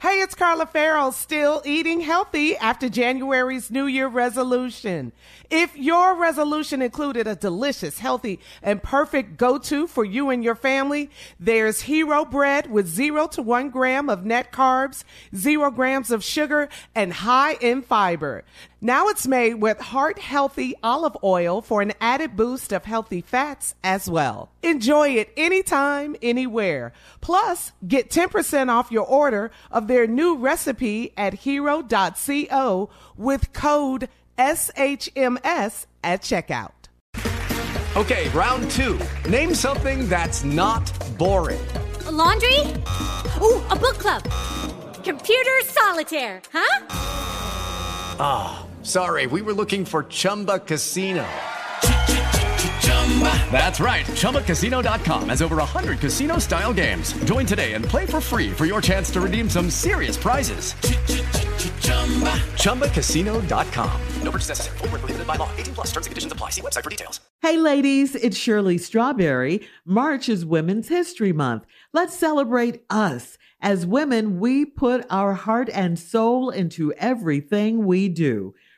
Hey, it's Carla Ferrell, still eating healthy after January's New Year resolution. If your resolution included a delicious, healthy, and perfect go-to for you and your family, there's Hero Bread with zero to one gram of net carbs, zero grams of sugar, and high in fiber. Now it's made with heart healthy olive oil for an added boost of healthy fats as well. Enjoy it anytime, anywhere. Plus, get 10% off your order of their new recipe at hero.co with code SHMS at checkout. Okay, round two. Name something that's not boring. A laundry? Ooh, a book club. Computer solitaire, huh? Ah, oh, sorry, we were looking for Chumba Casino. That's right. ChumbaCasino.com has over 100 casino style games. Join today and play for free for your chance to redeem some serious prizes. ChumbaCasino.com. No purchase necessary. Full prohibited by law. 18 plus terms and conditions apply. See website for details. Hey, ladies, it's Shirley Strawberry. March is Women's History Month. Let's celebrate us. As women, we put our heart and soul into everything we do.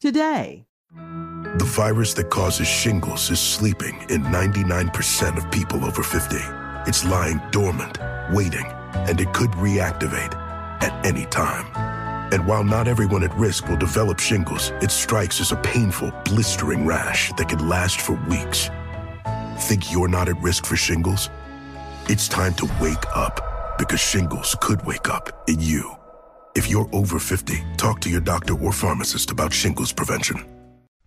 today. The virus that causes shingles is sleeping in 99% of people over 50. It's lying dormant, waiting, and it could reactivate at any time. And while not everyone at risk will develop shingles, it strikes as a painful, blistering rash that can last for weeks. Think you're not at risk for shingles? It's time to wake up because shingles could wake up in you. If you're over 50, talk to your doctor or pharmacist about shingles prevention.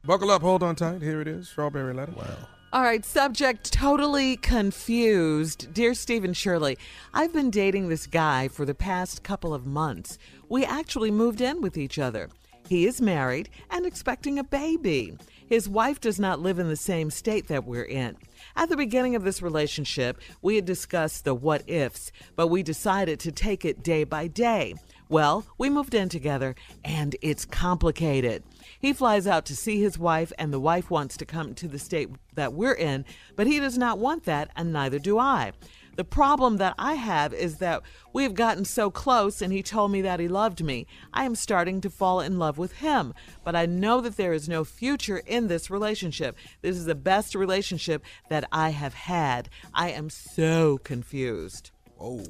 Buckle up, hold on tight. Here it is Strawberry Letter. Wow. All right, subject totally confused. Dear Stephen Shirley, I've been dating this guy for the past couple of months. We actually moved in with each other. He is married and expecting a baby. His wife does not live in the same state that we're in. At the beginning of this relationship, we had discussed the what ifs, but we decided to take it day by day. Well, we moved in together and it's complicated. He flies out to see his wife, and the wife wants to come to the state that we're in, but he does not want that, and neither do I. The problem that I have is that we've gotten so close, and he told me that he loved me. I am starting to fall in love with him, but I know that there is no future in this relationship. This is the best relationship that I have had. I am so confused. Oh.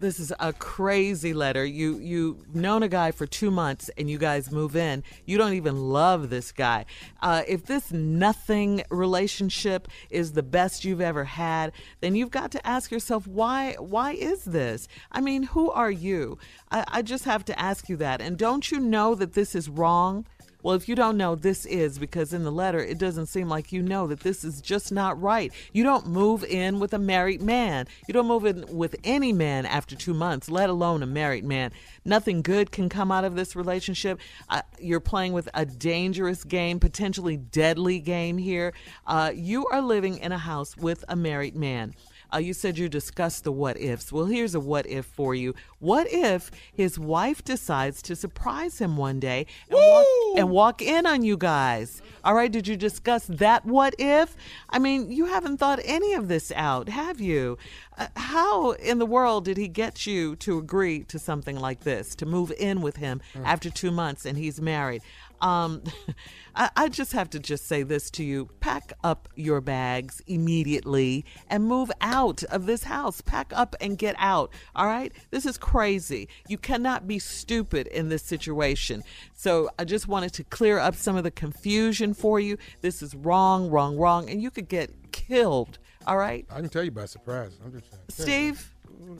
This is a crazy letter. You you've known a guy for two months and you guys move in. You don't even love this guy. Uh, if this nothing relationship is the best you've ever had, then you've got to ask yourself why why is this? I mean, who are you? I, I just have to ask you that. And don't you know that this is wrong? Well, if you don't know, this is because in the letter, it doesn't seem like you know that this is just not right. You don't move in with a married man. You don't move in with any man after two months, let alone a married man. Nothing good can come out of this relationship. Uh, you're playing with a dangerous game, potentially deadly game here. Uh, you are living in a house with a married man. Uh, you said you discussed the what ifs. Well, here's a what if for you. What if his wife decides to surprise him one day and, walk, and walk in on you guys? All right, did you discuss that what if? I mean, you haven't thought any of this out, have you? Uh, how in the world did he get you to agree to something like this, to move in with him mm. after two months and he's married? Um, I, I just have to just say this to you: pack up your bags immediately and move out of this house. Pack up and get out. All right, this is crazy. You cannot be stupid in this situation. So I just wanted to clear up some of the confusion for you. This is wrong, wrong, wrong, and you could get killed. All right, I can tell you by surprise. I'm just saying. to. Steve.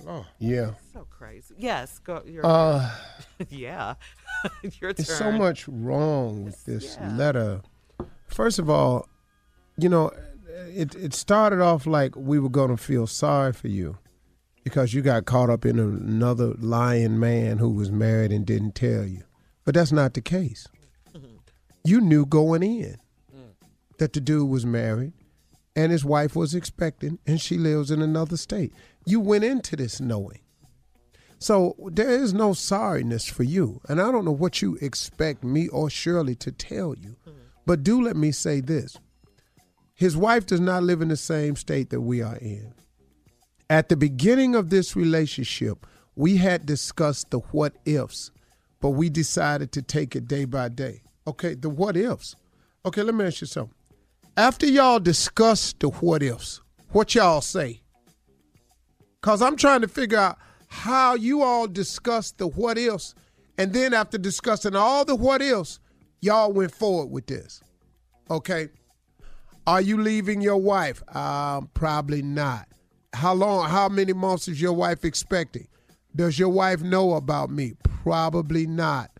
Oh, Yeah. So crazy. Yes, go. You're, Uh, yeah, your turn. There's so much wrong with this Yeah. letter. First of all, you know, it it started off like we were going to feel sorry for you because you got caught up in another lying man who was married and didn't tell you. But that's not the case. Mm-hmm. You knew going in mm. that the dude was married and his wife was expecting and she lives in another state. You went into this knowing. So there is no sorriness for you. And I don't know what you expect me or Shirley to tell you. Mm. But do let me say this his wife does not live in the same state that we are in. At the beginning of this relationship, we had discussed the what ifs, but we decided to take it day by day. Okay, the what ifs. Okay, let me ask you something. After y'all discuss the what ifs, what y'all say? Because I'm trying to figure out how you all discussed the what ifs, and then after discussing all the what ifs, y'all went forward with this. Okay? Are you leaving your wife? Um, probably not. How long, how many months is your wife expecting? Does your wife know about me? Probably not.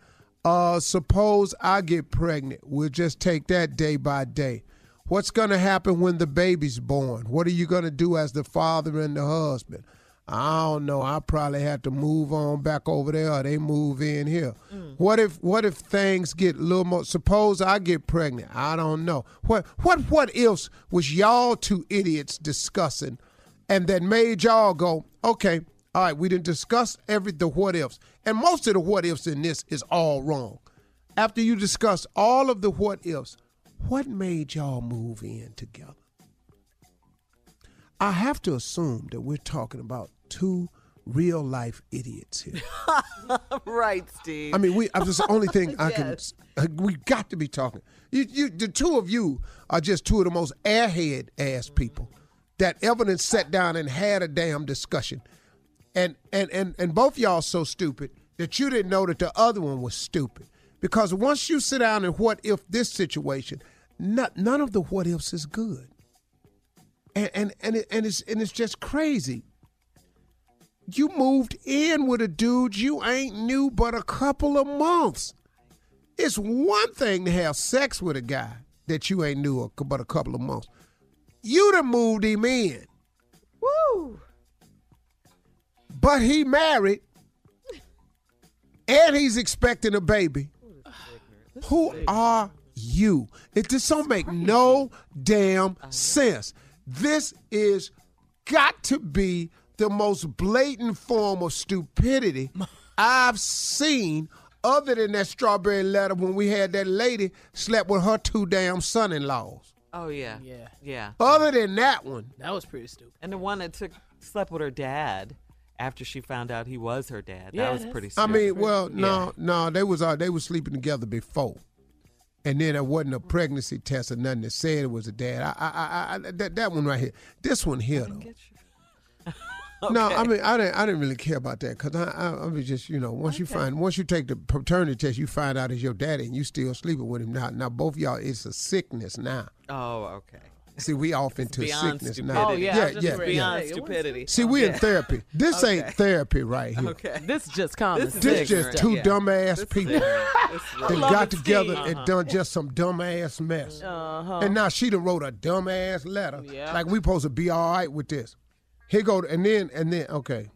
Uh, suppose I get pregnant. We'll just take that day by day. What's going to happen when the baby's born? What are you going to do as the father and the husband? I don't know. I probably have to move on back over there or they move in here. Mm. What if what if things get a little more suppose I get pregnant? I don't know. What what what else was y'all two idiots discussing and that made y'all go, okay, all right, we didn't discuss every the what ifs. And most of the what ifs in this is all wrong. After you discuss all of the what ifs, what made y'all move in together? I have to assume that we're talking about two real life idiots here. right, Steve. I mean, we. That's the only thing I can. Uh, we got to be talking. You, you, the two of you are just two of the most airhead ass people that ever done sat down and had a damn discussion, and and and and both y'all so stupid that you didn't know that the other one was stupid. Because once you sit down and what if this situation, not, none of the what ifs is good. And and and, it, and it's and it's just crazy you moved in with a dude you ain't knew but a couple of months. It's one thing to have sex with a guy that you ain't knew a- but a couple of months. You done moved him in. Woo! But he married, and he's expecting a baby. Who are you? It just don't make no damn sense. This is got to be the most blatant form of stupidity I've seen, other than that strawberry letter when we had that lady slept with her two damn son-in-laws. oh yeah, Yeah. yeah. Other than that one, That was pretty stupid. And the one that took slept with her dad after she found out he was her dad. Yeah, that was that's- pretty. I mean, well, Yeah. no, no, they was uh, they was sleeping together before, and then there wasn't a pregnancy test or nothing that said it was a dad. I, I, I, I that that one right here, this one here though. No, I mean, I didn't, I didn't really care about that because I, I, I was just, you know, once you find, once you take the paternity test, you find out it's your daddy, and you still sleeping with him now. Now, both y'all, it's a sickness now. Oh, okay. See, we off into sickness stupidity. now. Oh, yeah, I yeah, just yeah, ready. yeah. Beyond Hey, stupidity. See, we in therapy. This ain't therapy right here. Okay. This just common This This just two yeah. dumbass people that got it, together Steve. and done just some dumbass mess. Uh-huh. And now she done wrote a dumbass letter. Yeah. Like we supposed to be all right with this. Here go, and then and then okay,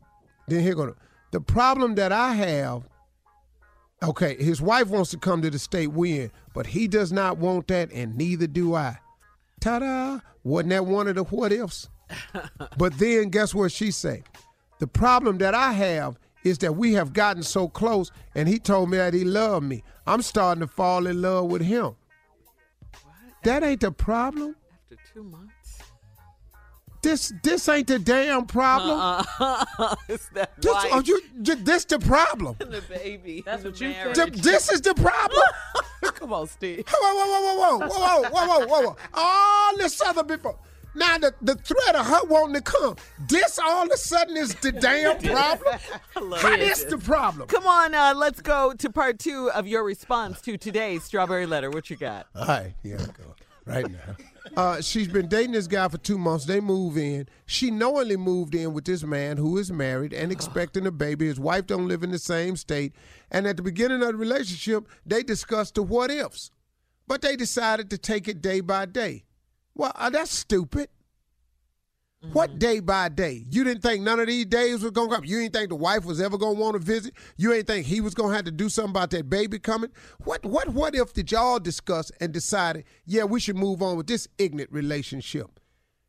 then here go. The problem that I have. Okay, his wife wants to come to the state we in, but he does not want that, and neither do I. Ta-da! Wasn't that one of the what ifs? but then guess what she say? The problem that I have is that we have gotten so close, and he told me that he loved me. I'm starting to fall in love with him. That ain't the problem. After two months. This this ain't the damn problem. Uh, is that This, right? oh, you, this the problem. the baby. That's the what you marriage. This is the problem. Come on, Steve. Whoa, whoa, whoa, whoa, whoa, whoa, whoa, whoa, whoa, whoa. All this other before. Now the, the threat of her wanting to come, this all of a sudden is the damn problem. How is the problem? Come on, uh, let's go to part two of your response to today's strawberry letter. What you got? All right, here I go. Right now. Uh, she's been dating this guy for two months. They move in. She knowingly moved in with this man who is married and expecting a baby. His wife don't live in the same state. And at the beginning of the relationship, they discussed the what ifs. But they decided to take it day by day. Well, uh, that's stupid. What mm-hmm. day by day? You didn't think none of these days was gonna come. You didn't think the wife was ever gonna want to visit. You ain't think he was gonna have to do something about that baby coming. What what what if did y'all discuss and decided, yeah, we should move on with this ignorant relationship?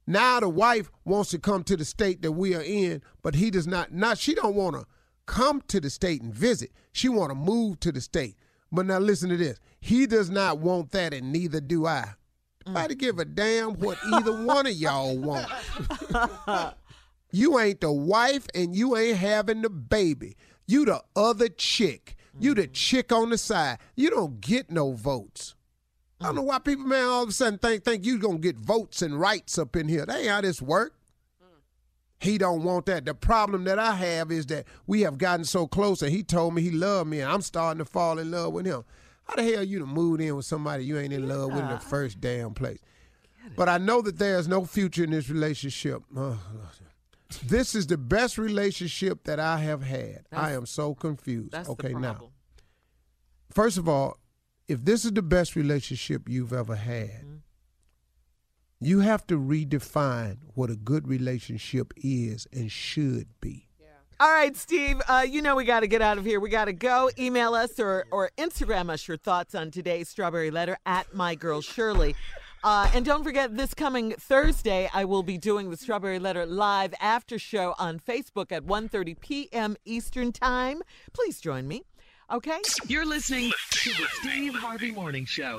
Now the wife wants to come to the state that we are in, but he does not. Not she don't want to come to the state and visit. She want to move to the state. But now listen to this. He does not want that, and neither do I. Nobody mm. give a damn what either one of y'all want. you ain't the wife and you ain't having the baby. You the other chick. You the mm-hmm. chick on the side. You don't get no votes. I don't mm. know why people, man, all of a sudden think think you gonna get votes and rights up in here. That ain't how this work. Mm. He don't want that. The problem that I have is that we have gotten so close, and he told me he loved me, and I'm starting to fall in love with him. How the hell you to move in with somebody you ain't in love with in the first damn place? But I know that there's no future in this relationship. Oh, this is the best relationship that I have had. I am so confused. That's okay, now, first of all, if this is the best relationship you've ever had, Mm-hmm. you have to redefine what a good relationship is and should be. All right, Steve. Uh, you know we got to get out of here. We got to go. Email us or or Instagram us your thoughts on today's strawberry letter at my girl Shirley. Uh, and don't forget, this coming Thursday, I will be doing the Strawberry Letter live after show on Facebook at 1.30 p.m. Eastern Time. Please join me. Okay? You're listening to the Steve Harvey Morning Show.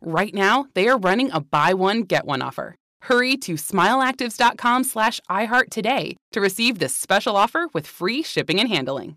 Right now, they are running a buy one, get one offer. Hurry to smileactives.com slash iHeart today to receive this special offer with free shipping and handling.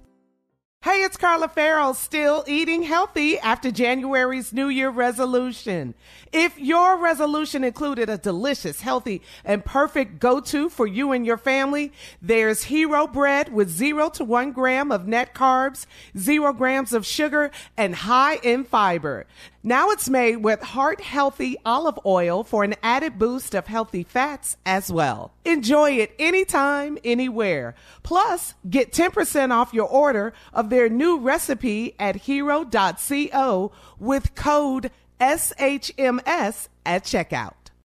Hey, it's Carla Ferrell, still eating healthy after January's New Year resolution. If your resolution included a delicious, healthy, and perfect go-to for you and your family, there's Hero Bread with zero to one gram of net carbs, zero grams of sugar, and high in fiber. Now it's made with heart healthy olive oil for an added boost of healthy fats as well. Enjoy it anytime, anywhere. Plus, get 10% off your order of their new recipe at hero.co with code SHMS at checkout.